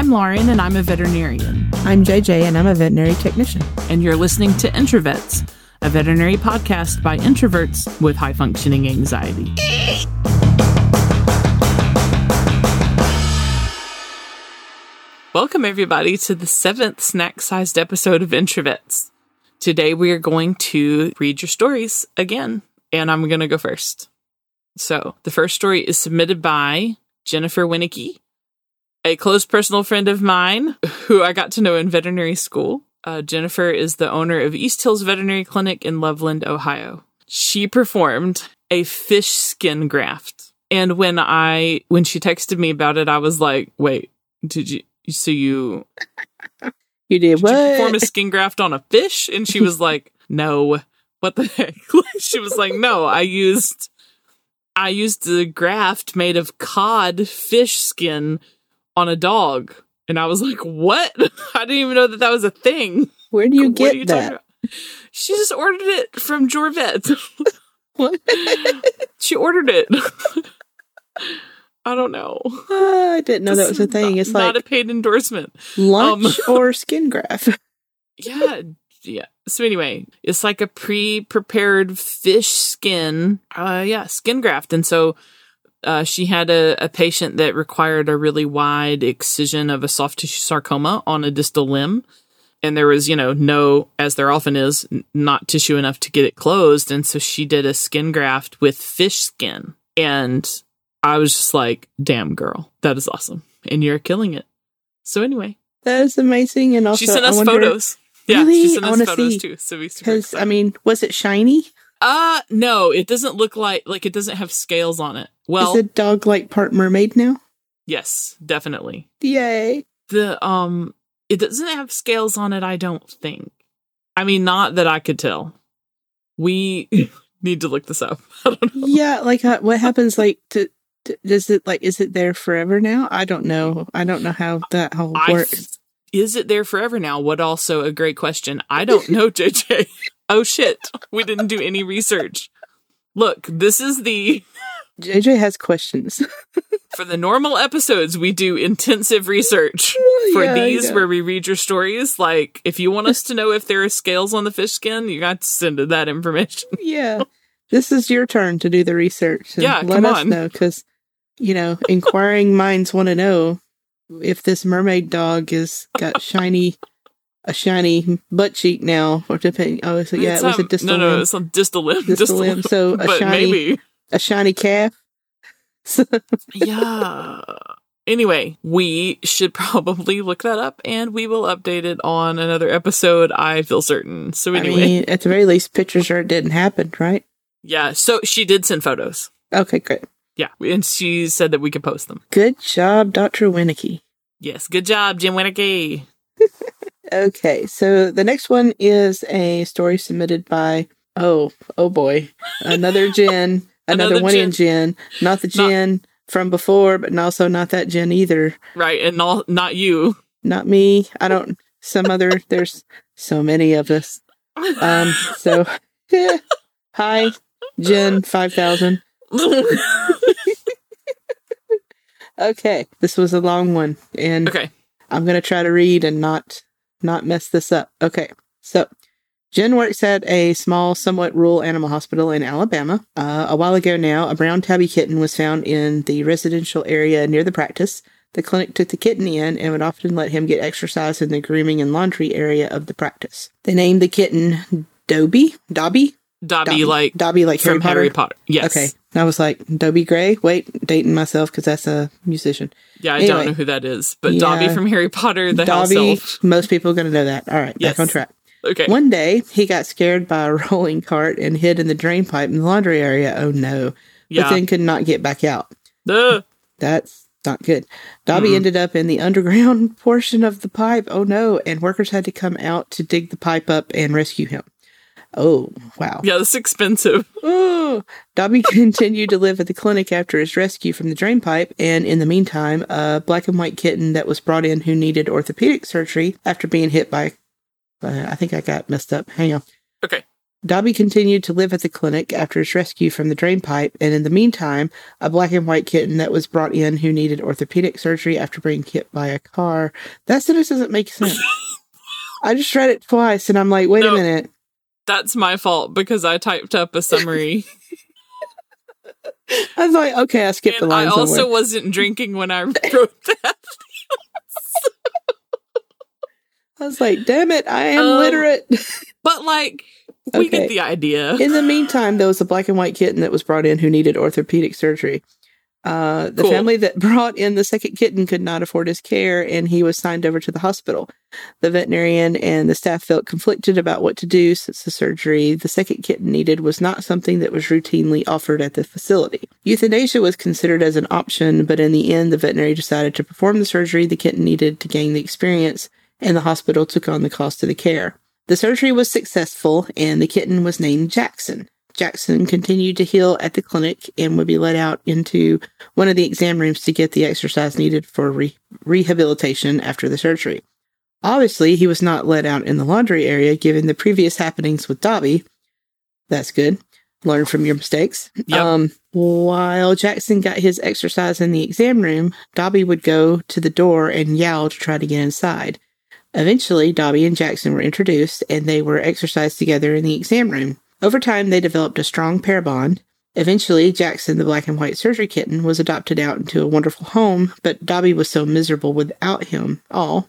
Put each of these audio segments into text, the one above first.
I'm Lauren, and I'm a veterinarian. I'm JJ, and I'm a veterinary technician. And you're listening to Introvets, a veterinary podcast by introverts with high functioning anxiety. Welcome, everybody, to the seventh snack sized episode of Introvets. Today, we are going to read your stories again, and I'm going to go first. So, the first story is submitted by Jennifer Winnicky, a close personal friend of mine who I got to know in veterinary school. Uh, Jennifer is the owner of East Hills Veterinary Clinic in Loveland, Ohio. She performed a fish skin graft. And when I, when she texted me about it, I was like, wait, did you, so you, You did, did what? you perform a skin graft on a fish? And she was like, no, what the heck? she was like, no, I used, I used the graft made of cod fish skin on a dog. And I was like, what? I didn't even know that that was a thing. Where do you What get are you that? She just ordered it from Jorvet. What? she ordered it. I don't know. Ah, I didn't know that was a thing. not- It's not like a paid endorsement. lunch um, or skin graft. Yeah, yeah. So anyway, it's like a pre-prepared fish skin. Uh, yeah, skin graft, and so. Uh, she had a, a patient that required a really wide excision of a soft tissue sarcoma on a distal limb. And there was, you know, no, as there often is, n- not tissue enough to get it closed. And so she did a skin graft with fish skin. And I was just like, damn, girl, that is awesome. And you're killing it. So anyway, That is amazing. And also, she sent us wonder, photos. Yeah, Really? she sent I us wanna photos see. too. So we Because. I mean, was it shiny? Uh no, it doesn't look like like it doesn't have scales on it. Well, is the dog like part mermaid now? yes, definitely. Yay! The um it doesn't have scales on it, I don't think. I mean, not that I could tell. We need to look this up. I don't know. Yeah, like uh, what happens? Like, to, to- does it like is it there forever now? I don't know. I don't know how that whole I works. is it there forever now? What also a great question. I don't know, JJ. Oh shit. We didn't do any research. Look, this is the JJ has questions. for the normal episodes we do intensive research. For Yeah, these yeah. where we read your stories, like if you want us to know if there are scales on the fish skin, you got to send that information. yeah, this is your turn to do the research. and Yeah, let us on. know because you know inquiring minds want to know if this mermaid dog is got shiny. A shiny butt cheek now, or depending. Oh, so yeah, It's, it was a um, distal No, no, limb. it's on distal limb. Distal limb, so a but shiny- maybe. a shiny calf. yeah. Anyway, we should probably look that up and we will update it on another episode, I feel certain. So I anyway, mean, at the very least, pictures are it didn't happen, right? yeah, so she did send photos. Okay, great. Yeah, and she said that we could post them. Good job, Dr. Winnicky. Yes, good job, Jim Winnicky. Okay, so the next one is a story submitted by oh oh boy, another Jen, another, Another one in Jen. Not the Not- Jen from before, but also not that Jen either. Right, and all, not you. Not me. I don't. Some other. There's so many of us. Um. So, yeah. Hi, Jen five thousand. Okay, this was a long one, and okay. I'm gonna try to read and not not mess this up. Okay, so Jen works at a small, somewhat rural animal hospital in Alabama. Uh, a while ago now, a brown tabby kitten was found in the residential area near the practice. The clinic took the kitten in and would often let him get exercise in the grooming and laundry area of the practice. They named the kitten Dobby, Dobby, Dobby, like Dobby, like Harry from Potter. Harry Potter. Yes. Okay, I was like Dobie Gray. Wait, dating myself because that's a musician. Yeah, I Anyway. don't know who that is, but Dobby from Harry Potter, the house Dobby. elf. Most people are going to know that. All right, Yes. back on track. Okay. One day, he got scared by a rolling cart and hid in the drain pipe in the laundry area. Oh no. yeah. But then could not get back out. Ugh. That's not good. Dobby Mm-mm. ended up in the underground portion of the pipe. Oh no. And workers had to come out to dig the pipe up and rescue him. Oh, wow. yeah, that's expensive. Oh, Dobby continued to live at the clinic after his rescue from the drain pipe, and in the meantime, a black and white kitten that was brought in who needed orthopedic surgery after being hit by. Uh, I think I got messed up. Hang on. Okay. Dobby continued to live at the clinic after his rescue from the drain pipe, and in the meantime, a black and white kitten that was brought in who needed orthopedic surgery after being hit by a car. That sentence doesn't make sense. I just read it twice, and I'm like, wait No. a minute. That's my fault because I typed up a summary. I was like, okay, I skipped the and I also somewhere. wasn't drinking when I wrote that. I was like, damn it, I am Um, literate. But like, we Okay. get the idea. In the meantime, there was a black and white kitten that was brought in who needed orthopedic surgery. Uh, the Cool. family that brought in the second kitten could not afford his care, and he was signed over to the hospital. The veterinarian and the staff felt conflicted about what to do since the surgery the second kitten needed was not something that was routinely offered at the facility. Euthanasia was considered as an option, but in the end, the veterinary decided to perform the surgery the kitten needed to gain the experience, and the hospital took on the cost of the care. The surgery was successful, and the kitten was named Jackson. Jackson continued to heal at the clinic and would be let out into one of the exam rooms to get the exercise needed for re- rehabilitation after the surgery. Obviously, he was not let out in the laundry area given the previous happenings with Dobby. That's good. Learn from your mistakes. Yep. Um, while Jackson got his exercise in the exam room, Dobby would go to the door and yowl to try to get inside. Eventually, Dobby and Jackson were introduced and they were exercised together in the exam room. Over time, they developed a strong pair bond. Eventually, Jackson, the black and white surgery kitten, was adopted out into a wonderful home, but Dobby was so miserable without him. All.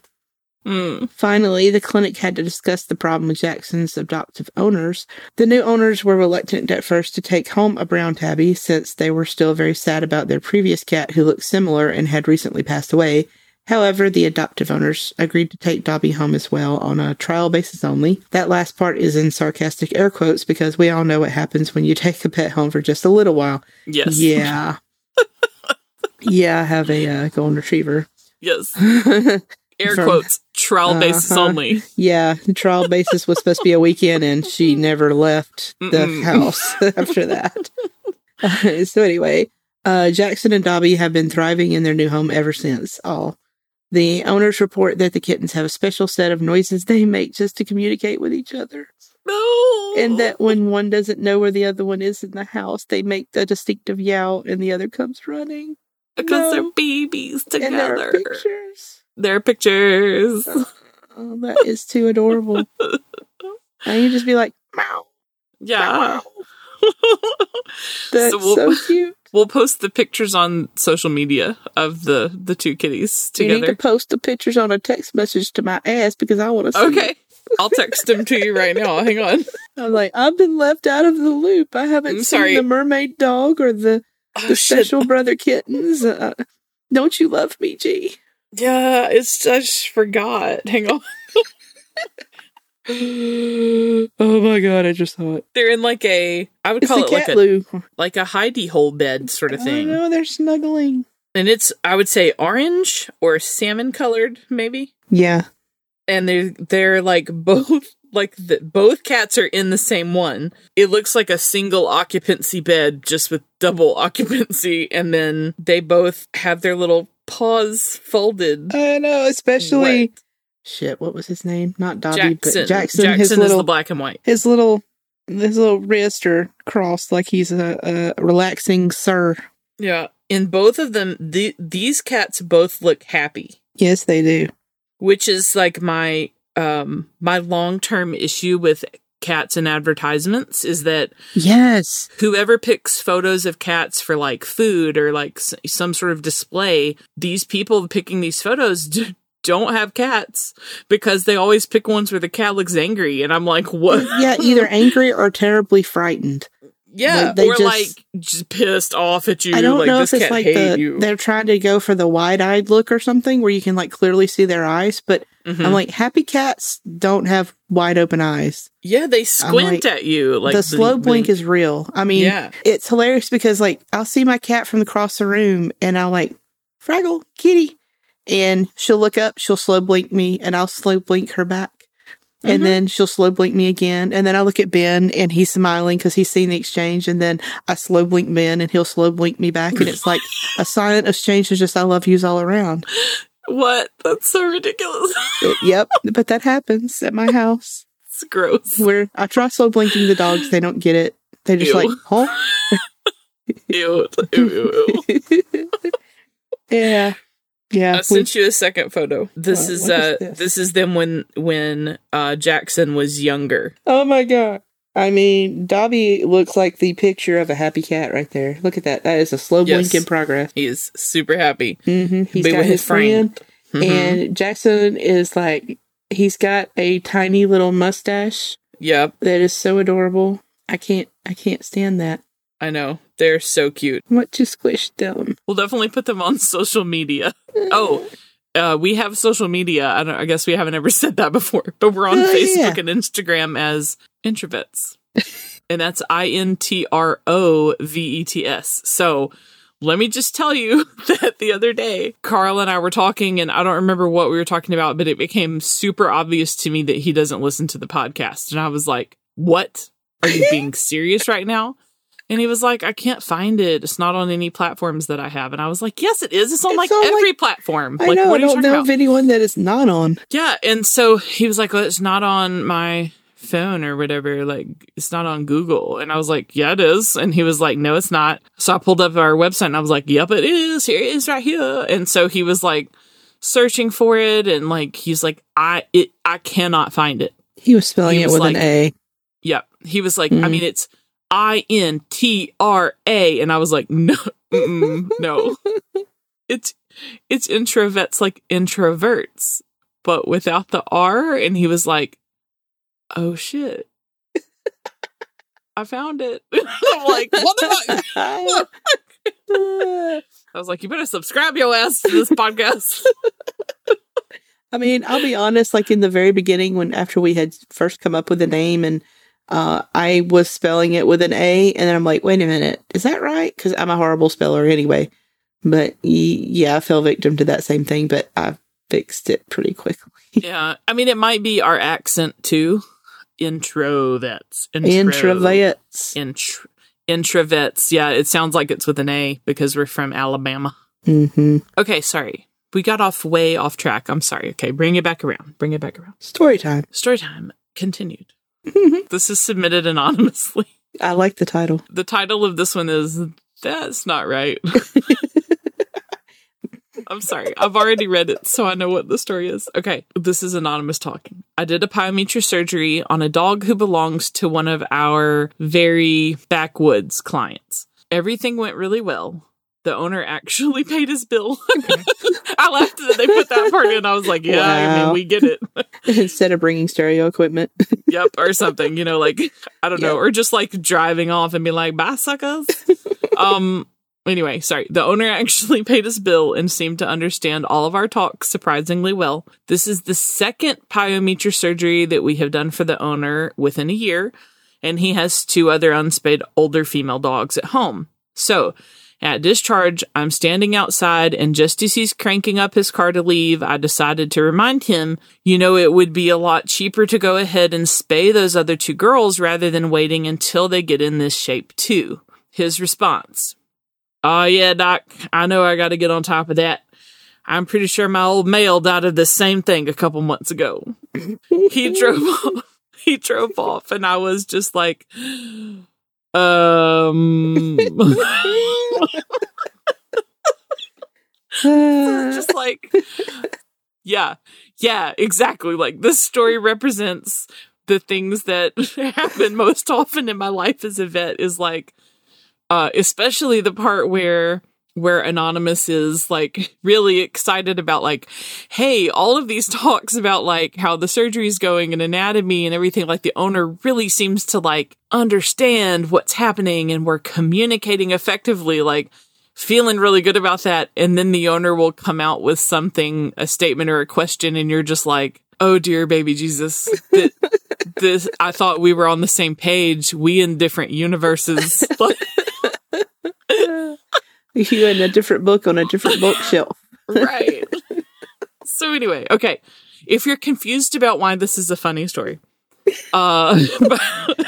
Mm. Finally, the clinic had to discuss the problem with Jackson's adoptive owners. The new owners were reluctant at first to take home a brown tabby since they were still very sad about their previous cat who looked similar and had recently passed away. However, the adoptive owners agreed to take Dobby home as well on a trial basis only. That last part is in sarcastic air quotes because we all know what happens when you take a pet home for just a little while. Yes. Yeah. yeah, I have a uh, golden retriever. Yes. Air From- quotes. Trial basis Uh-huh. only. Yeah, the trial basis was supposed to be a weekend, and she never left the Mm-mm. house after that. Uh, so anyway, uh, Jackson and Dobby have been thriving in their new home ever since. All the owners report that the kittens have a special set of noises they make just to communicate with each other, No. and that when one doesn't know where the other one is in the house, they make a distinctive yowl, and the other comes running. because No. they're babies together. And there are pictures. There are pictures. Oh, that is too adorable. and you just be like, meow. Yeah. That's So so, we'll- cute. We'll post the pictures on social media of the the two kitties together. You need to post the pictures on a text message to my ass because I want to see. Okay. I'll text them to you right now. Hang on. I'm like, I've been left out of the loop. I haven't I'm seen sorry. the mermaid dog or the, Oh, the shit. special brother kittens. Uh, don't you love me, G? Yeah, it's I just forgot. Hang on. oh my god, I just saw it. They're in like a I would It's call it like cat a like a hidey hole bed sort of Oh thing. no, they're snuggling. And it's I would say orange or salmon colored maybe. Yeah. And they're they're like both like the, both cats are in the same one. It looks like a single occupancy bed just with double occupancy and then they both have their little paws folded. I know, especially What? Shit. What was his name? Not Dobby, Jackson. but Jackson. Jackson his is little the black and white. his little his little wrist are crossed like he's a, a relaxing sir. Yeah. In both of them, the, these cats both look happy, Yes, they do. which is like my um my long-term issue with cats and advertisements is that Yes. whoever picks photos of cats for like food or like s- some sort of display, these people picking these photos d- don't have cats because they always pick ones where the cat looks angry and I'm like, "What?" Yeah, either angry or terribly frightened. Yeah, Like, they or just- like just pissed off at you. I don't like know this if it's like the you. they're trying to go for the wide-eyed look or something where you can like clearly see their eyes, but Mhm. I'm like happy cats don't have wide open eyes. yeah, they squint like, at you. Like the slow blink is real. I mean, yeah, it's hilarious because like I'll see my cat from across the room and I'll like Fraggle, kitty, and she'll look up, she'll slow blink me, and I'll slow blink her back. And mm-hmm. then she'll slow blink me again. And then I look at Ben and he's smiling because he's seen the exchange. And then I slow blink Ben and he'll slow blink me back. And it's like a silent exchange is just I love yous all around. what? That's so ridiculous. Uh, yep. But that happens at my house. it's gross. Where I try slow blinking the dogs, they don't get it. They just Ew. like, huh? Ew, ew, ew, ew. yeah, yeah. I sent you a second photo. This is uh is this? this? is them when when uh Jackson was younger. oh my god. I mean, Dobby looks like the picture of a happy cat right there. Look at that. That is a slow Yes. blink in progress. He is super happy. Mm-hmm. He's Be got with his friend. friend, Mhm. and Jackson is like, he's got a tiny little mustache Yep, that is so adorable. I can't, I can't stand that. I know. They're so cute. What you squished them? We'll definitely put them on social media. Oh, uh, we have social media. I don't. I guess we haven't ever said that before, but we're on Oh, Facebook yeah. and Instagram as introverts. and that's I N T R O V E T S. So let me just tell you that the other day, Carl and I were talking, and I don't remember what we were talking about, but it became super obvious to me that he doesn't listen to the podcast, and I was like, "What? Are you being serious right now?" And he was like, I can't find it. It's not on any platforms that I have. And I was like, Yes, it is. It's on It's like on, like- every platform. I like, know. I what you don't know about? of anyone that it's not on. Yeah. And so he was like, well, It's not on my phone or whatever. Like, it's not on Google. And I was like, Yeah, it is. And he was like, No, it's not. So I pulled up our website and I was like, Yep, it is. Here it is right here. And so he was like searching for it. And like, he's like, I, it, I cannot find it. He was spelling He it with like- an A. Yep. He was like, I Mhm. mean, it's I N T R A, and I was like, no, no. It's it's introverts like introverts, but without the R. And he was like, oh shit, I found it. I'm like, what the fuck? I was like, you better subscribe your ass to this podcast. I mean, I'll be honest, like in the very beginning when after we had first come up with a name and uh, I was spelling it with an A and then I'm like, wait a minute, is that right? Because I'm a horrible speller anyway. But yeah, I fell victim to that same thing, but I fixed it pretty quickly. yeah, I mean, it might be our accent too. Introvets. Intro. Introvets. Intr- introvets. Yeah, it sounds like it's with an A because we're from Alabama. hmm Okay, sorry. We got off way off track. I'm sorry. Okay, bring it back around. Bring it back around. Story time. Story time continued. This is submitted anonymously. I like the title. The title of this one is That's Not Right. I'm sorry. I've already read it, so I know what the story is. Okay, this is anonymous talking. I did a pyometra surgery on a dog who belongs to one of our very backwoods clients. Everything went really well. The owner actually paid his bill. I laughed that they put that part in. I was like, yeah, I mean, we get it. Instead of bringing stereo equipment. yep, or something, you know, like I don't know, Yep. or just like driving off and be like, "Bye, suckers." um. Anyway, sorry. The owner actually paid his bill and seemed to understand all of our talks surprisingly well. This is the second pyometra surgery that we have done for the owner within a year, and he has two other unspayed older female dogs at home. So, at discharge, I'm standing outside, and just as he's cranking up his car to leave, I decided to remind him, you know, it would be a lot cheaper to go ahead and spay those other two girls rather than waiting until they get in this shape, too. His response Oh, yeah, Doc, I know I got to get on top of that. I'm pretty sure my old male died of the same thing a couple months ago. he drove off. He drove off, and I was just like, um. just like yeah yeah exactly. Like this story represents the things that happen most often in my life as a vet is like uh especially the part where where anonymous is like really excited about like hey all of these talks about like how the surgery is going and anatomy and everything like the owner really seems to like understand what's happening and we're communicating effectively like feeling really good about that. And then the owner will come out with something a statement or a question and you're just like oh dear baby jesus Th- this i thought we were on the same page. We in different universes you in a different book on a different bookshelf. right so anyway okay if you're confused about why this is a funny story uh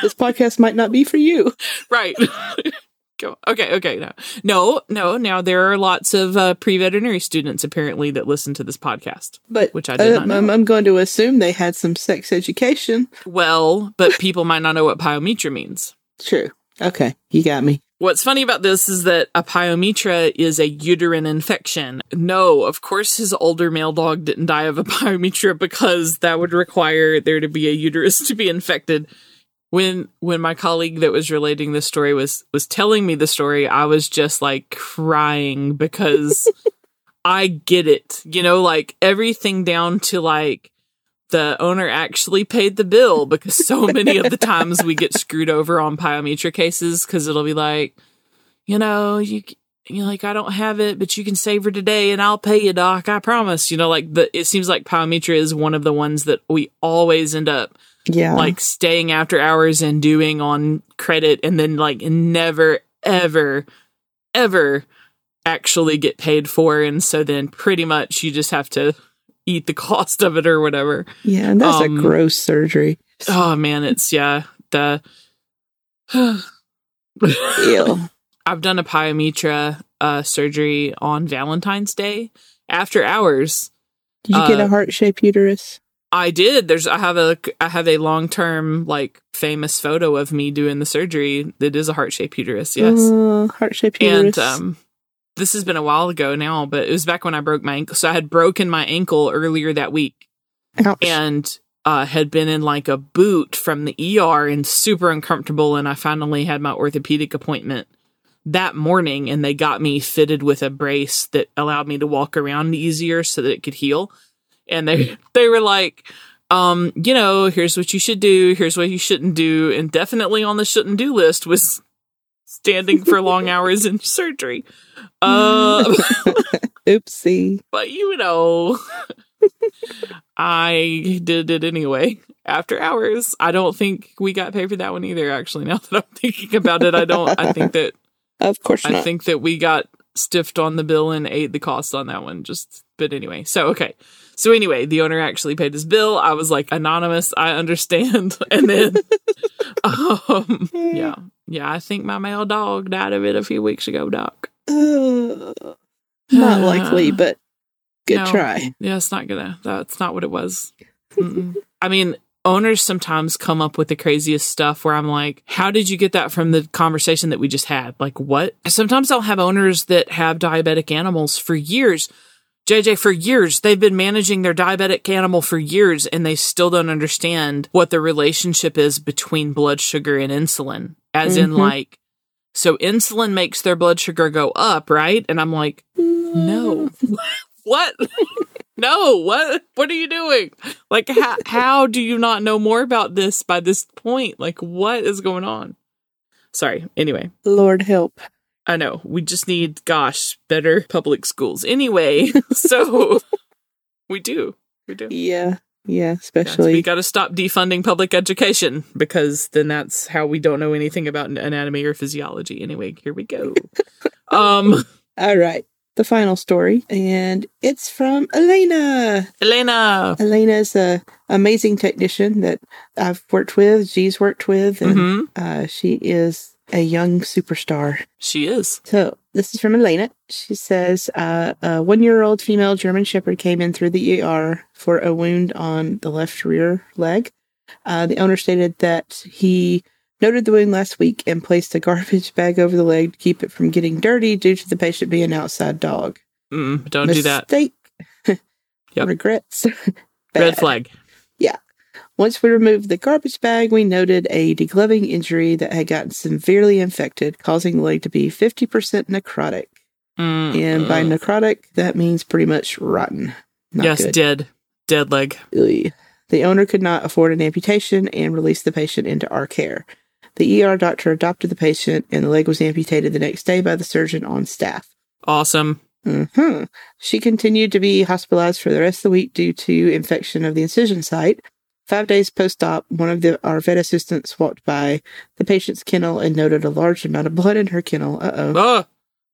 This podcast might not be for you. right Go. Okay, okay, no, no, no. Now there are lots of uh, pre-veterinary students apparently that listen to this podcast. But Which I did not um, know. I'm, I'm going to assume they had some sex education. Well, but people might not know what pyometra means. True. Okay, you got me. What's funny about this is that a pyometra is a uterine infection. No, of course his older male dog didn't die of a pyometra because that would require there to be a uterus to be infected. When when my colleague that was relating this story was was telling me the story, I was just like crying because I get it. You know, like everything down to like the owner actually paid the bill because so many of the times we get screwed over on pyometra cases because it'll be like, you know, you you're like, I don't have it, but you can save her today and I'll pay you, doc. I promise. You know, like the it seems like pyometra is one of the ones that we always end up Yeah. like staying after hours and doing on credit and then like never ever ever actually get paid for and so then pretty much you just have to eat the cost of it or whatever yeah, and that's um, a gross surgery. oh man it's yeah the Ew. i've done a pyometra uh surgery on valentine's day after hours Did you get Uh, a heart shaped uterus? I did. There's I have a I have a long term like famous photo of me doing the surgery It is a heart shaped uterus. Yes, Uh, heart shaped uterus. and um, this has been a while ago now, but it was back when I broke my ankle. So I had broken my ankle earlier that week, Ouch. and uh, had been in like a boot from the ER and super uncomfortable. And I finally had my orthopedic appointment that morning, and they got me fitted with a brace that allowed me to walk around easier so that it could heal. And they they were like, um, you know, here's what you should do, here's what you shouldn't do, and definitely on the shouldn't do list was standing for long hours in surgery. Uh, Oopsie. but you know, I did it anyway after hours. I don't think we got paid for that one either. Actually, now that I'm thinking about it, I don't. I think that Of course I not. think that we got stiffed on the bill and ate the cost on that one. Just, but anyway. So okay. So anyway, the owner actually paid his bill. I was like anonymous. I understand. And then, um, yeah, yeah. I think my male dog died of it a few weeks ago, Doc. Uh, not likely, but good No. try. Yeah, it's not gonna. That's not what it was. I mean, owners sometimes come up with the craziest stuff where I'm like, how did you get that from the conversation that we just had? Like, what? Sometimes I'll have owners that have diabetic animals for years. JJ, for years, they've been managing their diabetic animal for years and they still don't understand what the relationship is between blood sugar and insulin. As in, Mhm. like, so insulin makes their blood sugar go up, right? And I'm like, no. what? no, what? What are you doing? Like, how, how do you not know more about this by this point? Like, what is going on? Sorry. Anyway, Lord help. I know we just need, gosh, better public schools. Anyway, so we do. We do. Yeah. Yeah, Yes, especially we got to stop defunding public education because then that's how we don't know anything about anatomy or physiology. Anyway, here we go. um, All right. The final story, and it's from Elena. Elena. Elena is a amazing technician that I've worked with. She's worked with, and hmm uh, she is a young superstar. She is. So this is from Elena. She says uh, a one-year-old female German Shepherd came in through the ER for a wound on the left rear leg. Uh, the owner stated that he noted the wound last week and placed a garbage bag over the leg to keep it from getting dirty due to the patient being an outside dog. Mm, don't do that. Mistake. Yep. Regrets. Red flag. Once we removed the garbage bag, we noted a degloving injury that had gotten severely infected, causing the leg to be 50% necrotic. Mm, And by necrotic, that means pretty much rotten. Not yes, good. dead. Dead leg. The owner could not afford an amputation and released the patient into our care. The ER doctor adopted the patient, and the leg was amputated the next day by the surgeon on staff. Awesome. hmm She continued to be hospitalized for the rest of the week due to infection of the incision site. Five days post op, one of the, our vet assistants walked by the patient's kennel and noted a large amount of blood in her kennel. Uh oh. Oh,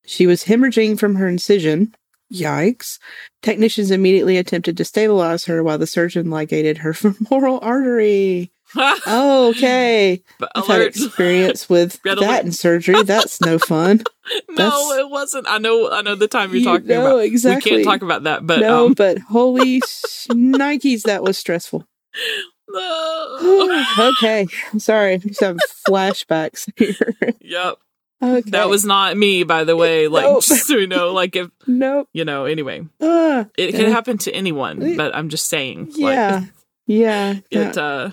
She was hemorrhaging from her incision. Yikes. Technicians immediately attempted to stabilize her while the surgeon ligated her femoral artery. Oh, okay. But I've had alert. experience with that alert. in surgery. That's no fun. no, That's- it wasn't. I know. I know the time you're You talking know about. exactly. We can't talk about that. But no, um, but holy sh- Nikes, that was stressful. no. okay, I'm sorry. Just having flashbacks here. yep. Okay, That was not me, by the way. Like, Nope. just so you know, like if nope. you know. Anyway, Uh, it can happen to anyone. But I'm just saying. yeah, yeah. It. yeah. uh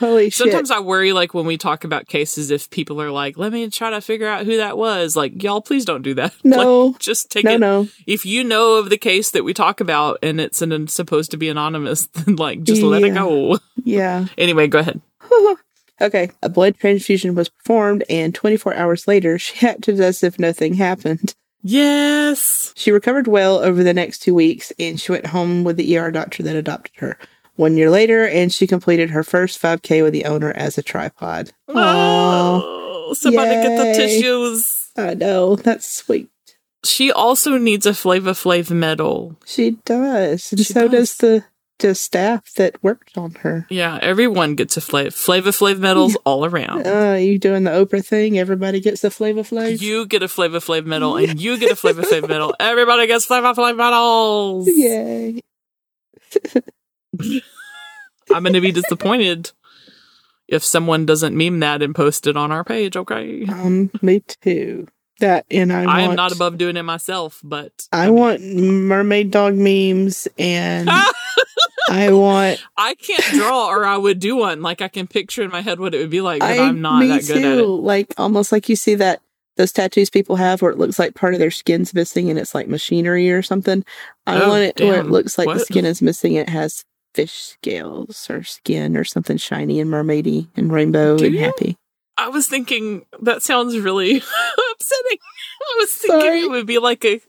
holy shit! Sometimes I worry, like when we talk about cases, if people are like, "Let me try to figure out who that was," like, y'all, please don't do that. Like, no, just take no, it. no. No. If you know of the case that we talk about and it's an, supposed to be anonymous, then like just let it go. Yeah. Anyway, go ahead. okay. A blood transfusion was performed, and 24 hours later, she acted as if nothing happened. Yes. She recovered well over the next two weeks, and she went home with the ER doctor that adopted her. One year later, and she completed her first 5K with the owner as a tripod. Oh, somebody get the tissues. I know. That's sweet. She also needs a Flavor Flav medal. She does. And She so does. does. the the staff that worked on her. Yeah, everyone gets a Flav Flavor Flav medals all around. Uh, you doing the Oprah thing? Everybody gets the Flavor Flav? You get a Flavor Flav medal, and you get a Flavor Flav medal. Everybody gets Flavor Flav medals. Yay. I'm going to be disappointed if someone doesn't meme that and post it on our page. Okay, Um, me too. That and I, I, want, am not above doing it myself, but I want mermaid dog memes and I want I can't draw, or I would do one. Like I can picture in my head what it would be like, but I, I'm not that good too. at it. Like almost like you see that those tattoos people have where it looks like part of their skin's missing and it's like machinery or something. I Oh, want it where it looks like the skin is missing. It has fish scales or skin or something shiny and mermaidy and rainbow Do and you? happy. I was thinking that sounds really upsetting. I was thinking Sorry. it would be like a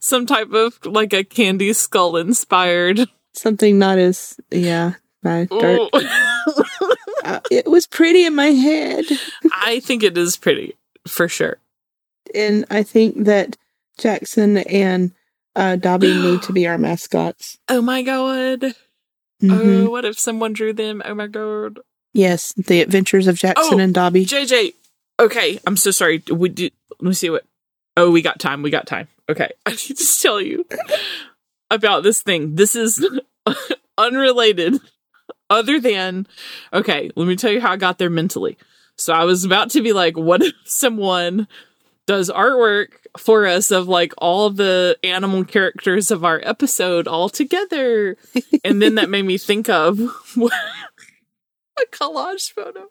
some type of like a candy skull inspired. Something not as yeah. My dark. Oh. Uh, it was pretty in my head. I think it is pretty for sure. and I think that Jackson and uh, Dobby need to be our mascots. Oh my god. Mhm. Oh, what if someone drew them? Oh my god. Yes, the Adventures of Jackson Oh, and Dobby. JJ. Okay, I'm so sorry. We did. Let me see what. Oh, we got time. We got time. Okay, I need to tell you about this thing. This is unrelated, other than. Okay, let me tell you how I got there mentally. So I was about to be like, what if someone does artwork for us of like all the animal characters of our episode all together? and then that made me think of a collage photo.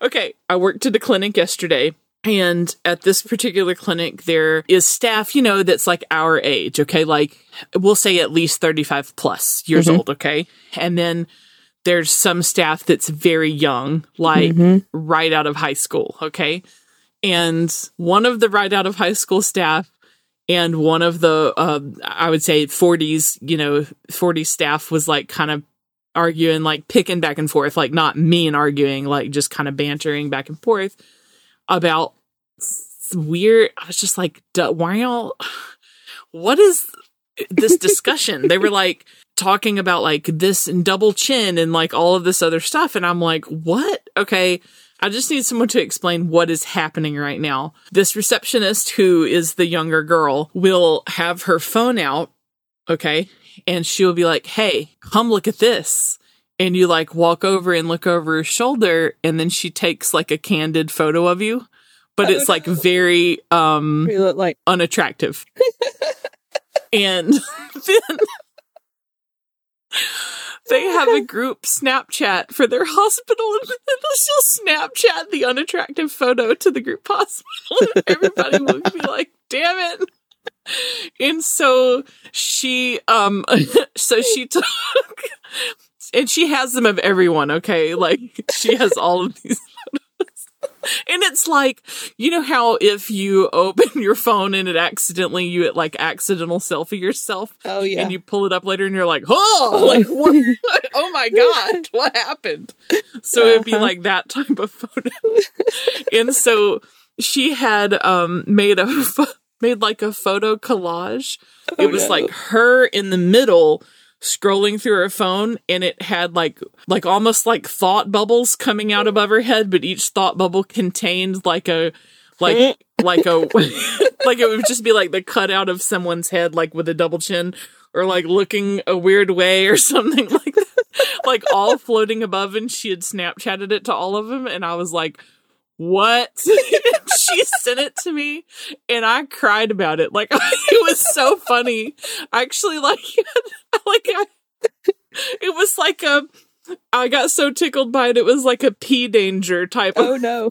Okay, I worked at a clinic yesterday. And at this particular clinic, there is staff, you know, that's like our age, okay? Like, we'll say at least 35 plus years Mhm. old, okay? And then there's some staff that's very young, like Mhm. right out of high school, okay? And one of the right out of high school staff and one of the, uh, I would say 40s, you know, 40 staff was like kind of arguing, like picking back and forth, like not mean arguing, like just kind of bantering back and forth about weird. I was just like, "Duh, why y'all, what is this discussion? they were like talking about like this and double chin and like all of this other stuff. And I'm like, what? Okay. I just need someone to explain what is happening right now. This receptionist, who is the younger girl, will have her phone out. Okay. And she'll be like, Hey, come look at this. And you like walk over and look over her shoulder. And then she takes like a candid photo of you, but Oh, it's like no. very, um, We look like unattractive. and then they have a group Snapchat for their hospital, and then she'll Snapchat the unattractive photo to the group hospital, and everybody will be like, "Damn it!" And so she, um, so she took, and she has them of everyone. Okay, like she has all of these and it's like, you know how if you open your phone and it accidentally, you like accidental selfie yourself oh yeah. and you pull it up later and you're like, oh, like, what? oh my God, what happened? So it'd be Uh-huh. like that type of photo. and so she had, um, made a, made like a photo collage. Oh, it was no. like her in the middle scrolling through her phone and it had like like almost like thought bubbles coming out above her head but each thought bubble contained like a like like a like it would just be like the cutout of someone's head like with a double chin or like looking a weird way or something like that. Like all floating above and she had snapchatted it to all of them and i was like what she sent it to me and i cried about it like it was so funny actually like like I, it was like a i got so tickled by it it was like a pee danger type of Oh no.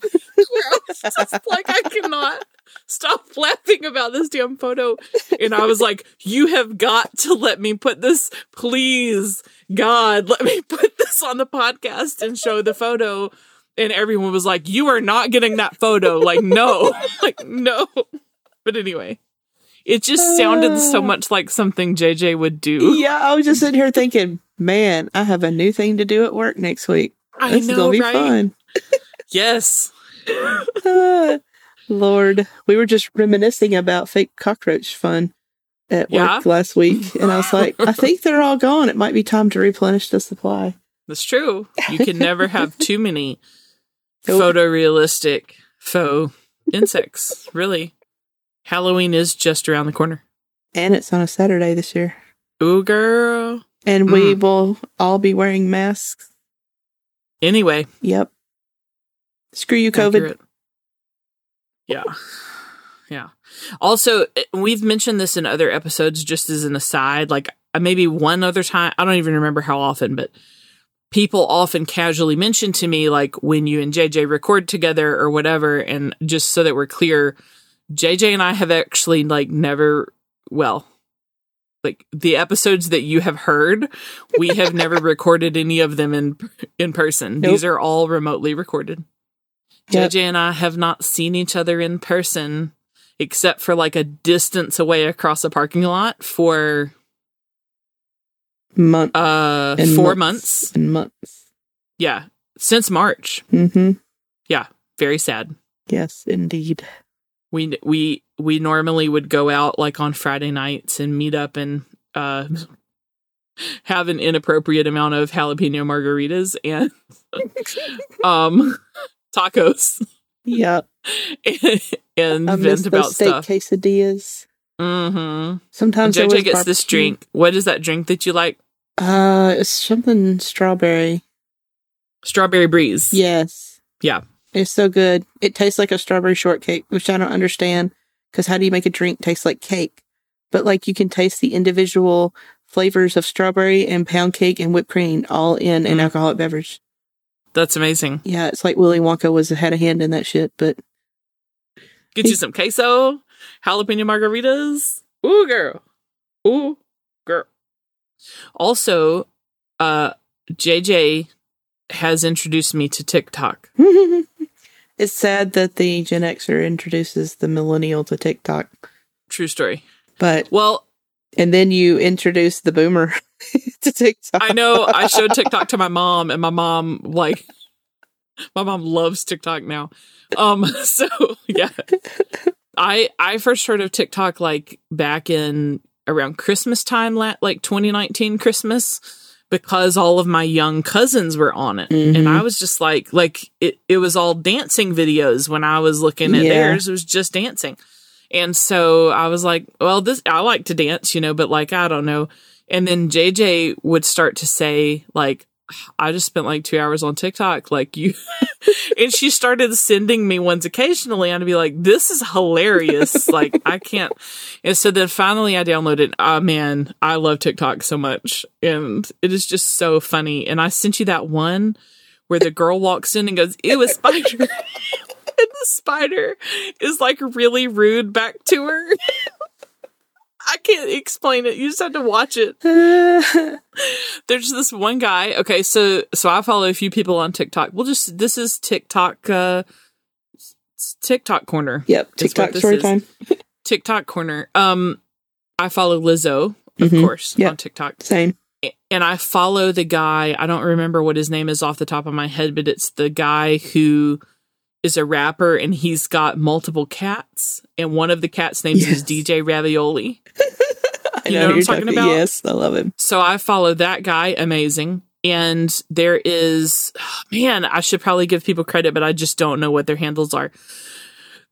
like, I cannot stop laughing about this damn photo. And I was like, you have got to let me put this, please, God, let me put this on the podcast and show the photo. And everyone was like, you are not getting that photo. Like, no, like, no. But anyway, it just sounded so much like something JJ would do. yeah, I was just sitting here thinking, man, I have a new thing to do at work next week. I This is gonna be right? fun. Yes. Ah, Lord, we were just reminiscing about fake cockroach fun at Yeah? work last week, and I was like, I think they're all gone. It might be time to replenish the supply. That's true. You can never have too many. Photorealistic faux insects. Really. Halloween is just around the corner. And it's on a Saturday this year, Ooh, girl. and we Mm. will all be wearing masks. Anyway, Yep. Screw you, COVID. accurate. Yeah. Yeah. Also, eh, we've mentioned this in other episodes just as an aside, like uh, maybe one other time. I don't even remember how often, but people often casually mention to me, like when you and JJ record together or whatever. And just so that we're clear, JJ and I have actually like never, well, like the episodes that you have heard, we have never recorded any of them in in person. Nope. These are all remotely recorded. Yep. JJ and I have not seen each other in person except for like a distance away across a parking lot for Month uh And 4 months. months. and months. Yeah, since March. Mm-hmm. Yeah, very sad. Yes, indeed. We we we normally would go out like on Friday nights and meet up and uh have an inappropriate amount of jalapeno margaritas and um tacos Yep. and I miss vent about steak stuff. quesadillas. Mhm. Sometimes JJ gets this drink. What is that drink that you like? Uh, it's something strawberry. Strawberry breeze. Yes. Yeah. It's so good. It tastes like a strawberry shortcake, which I don't understand. Because how do you make a drink taste like cake? But like you can taste the individual flavors of strawberry and pound cake and whipped cream all in an Mm. alcoholic beverage. That's amazing. Yeah, it's like Willy Wonka was had a hand in that shit. But Get you some queso, jalapeno margaritas. Ooh, girl. Ooh, girl. Also, uh, JJ has introduced me to TikTok. it's sad that the Gen Xer introduces the millennial to TikTok. True story. But Well, and then you introduce the boomer to TikTok. I know I showed TikTok to my mom, and my mom like my mom loves TikTok now. Um, so yeah, I I first heard of TikTok like back in around Christmas time, like 2019 Christmas, because all of my young cousins were on it, and Mhm. I was just like, like it it was all dancing videos when I was looking at Yeah. theirs. It was just dancing. And so I was like, well, this, I like to dance, you know, but like, I don't know. And then JJ would start to say, like, I just spent like two hours on TikTok, like you. and she started sending me ones occasionally, and I'd be like, this is hilarious. like, I can't. And so then finally I downloaded, oh man, I love TikTok so much. And it is just so funny. And I sent you that one where the girl walks in and goes, ew, a spider. and the spider is like really rude back to her. I can't explain it. You just have to watch it. There's this one guy. Okay, so so I follow a few people on TikTok. We'll just this is TikTok uh TikTok corner. yep, TikTok story is. time. TikTok corner. Um I follow Lizzo, of Mhm. course, Yep. on TikTok. Same. And I follow the guy, I don't remember what his name is off the top of my head, but it's the guy who is a rapper and he's got multiple cats and one of the cats names is DJ Ravioli. I You know, what I'm you're talking about? Yes, I love him. So I follow that guy, amazing. And there is, man, I should probably give people credit, but I just don't know what their handles are.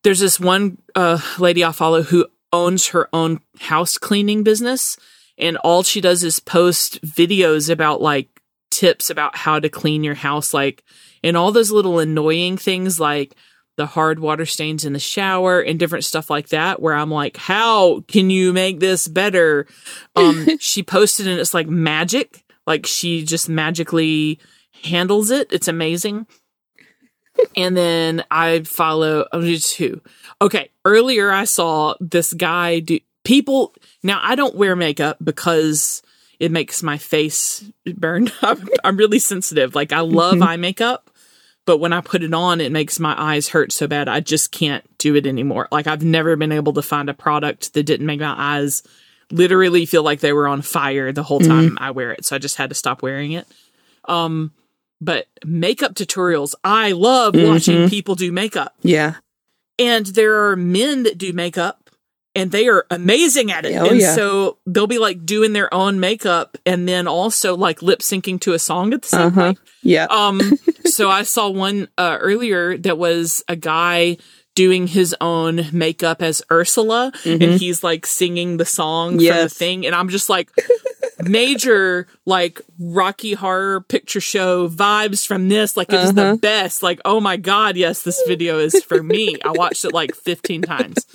There's this one uh, lady I follow who owns her own house cleaning business, and all she does is post videos about like tips about how to clean your house, like, and all those little annoying things like the hard water stains in the shower and different stuff like that where I'm like, how can you make this better? Um, she posted and it's like magic. Like she just magically handles it. It's amazing. and then I follow oh, just who? Okay. Earlier I saw this guy do people now I don't wear makeup because it makes my face burn. I'm, I'm really sensitive. Like I love eye makeup but when I put it on, it makes my eyes hurt so bad I just can't do it anymore. Like I've never been able to find a product that didn't make my eyes literally feel like they were on fire the whole time I wear it. So I just had to stop wearing it. Um, but makeup tutorials, I love watching people do makeup. Yeah. And there are men that do makeup and they are amazing at it. Oh, and yeah. so they'll be like doing their own makeup and then also like lip syncing to a song at the same Uh huh. time. Yeah. Um, so I saw one uh, earlier that was a guy doing his own makeup as Ursula, and he's like singing the song from the thing, and I'm just like, major like Rocky Horror Picture Show vibes from this. Like it is Uh-huh. the best. Like oh my god, yes, this video is for me. I watched it like 15 times.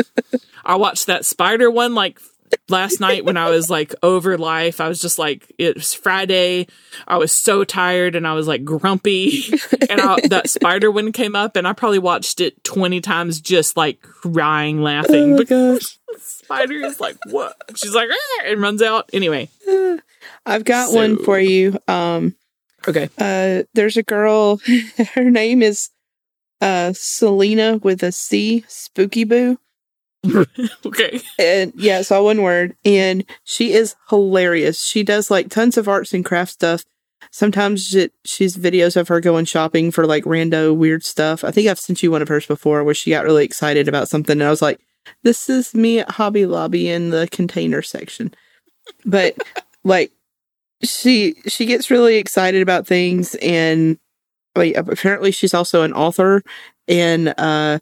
I watched that spider one like last night when I was like over life. I was just like, it was Friday. I was so tired and I was like grumpy. and I, that spider one came up and I probably watched it 20 times just like crying, laughing. Oh my because gosh. spider is like, what? She's like, "Ah," and runs out. Anyway. I've got one for you. Um, Okay. uh, there's a girl. Her name is uh Celina with a C, Spookyboo. okay. And yeah, it's all one word. And she is hilarious. She does like tons of arts and craft stuff. Sometimes it, she's videos of her going shopping for like rando weird stuff. I think I've sent you one of hers before where she got really excited about something. And I was like, this is me at Hobby Lobby in the container section. But like, she she gets really excited about things and like apparently she's also an author and uh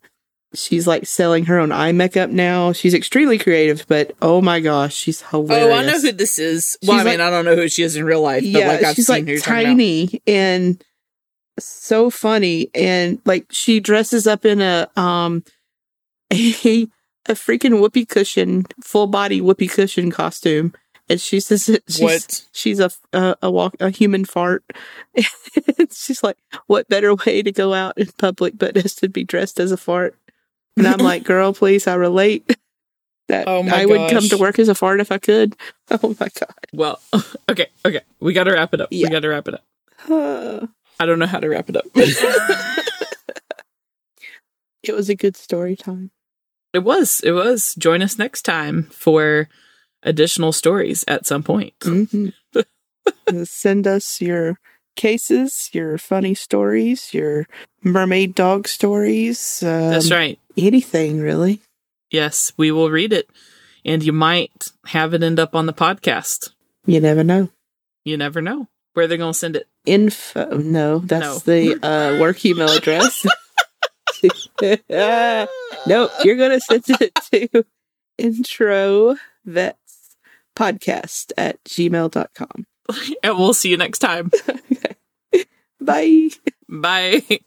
she's like selling her own eye makeup now. She's extremely creative, but oh my gosh, she's hilarious. Oh, I know who this is. Well, She's I mean, like- I don't know who she is in real life, but yeah, like I've she's seen like who you're talking about. tiny and so funny, and like she dresses up in a um a a freaking whoopee cushion, full body whoopee cushion costume, and she says she's What? she's a a, a walk a human fart. she's like, what better way to go out in public but as to be dressed as a fart? And I'm like, girl, please, I relate. That Oh my I would come to work as a fart if I could. Oh my god. Well, okay, okay. We got to wrap it up. Yeah. We got to wrap it up. Uh, I don't know how to wrap it up. it was a good story time. it was. It was. Join us next time for additional stories at some point. Mhm. Send us your cases, your funny stories, your mermaid dog stories. Um, That's right. Anything really. Yes, we will read it. And you might have it end up on the podcast. You never know. You never know where they're going to send it. Info. No, that's No. the uh, work email address. no, you're going to send it to intro vets podcast at gmail.com. And we'll see you next time. Bye. Bye.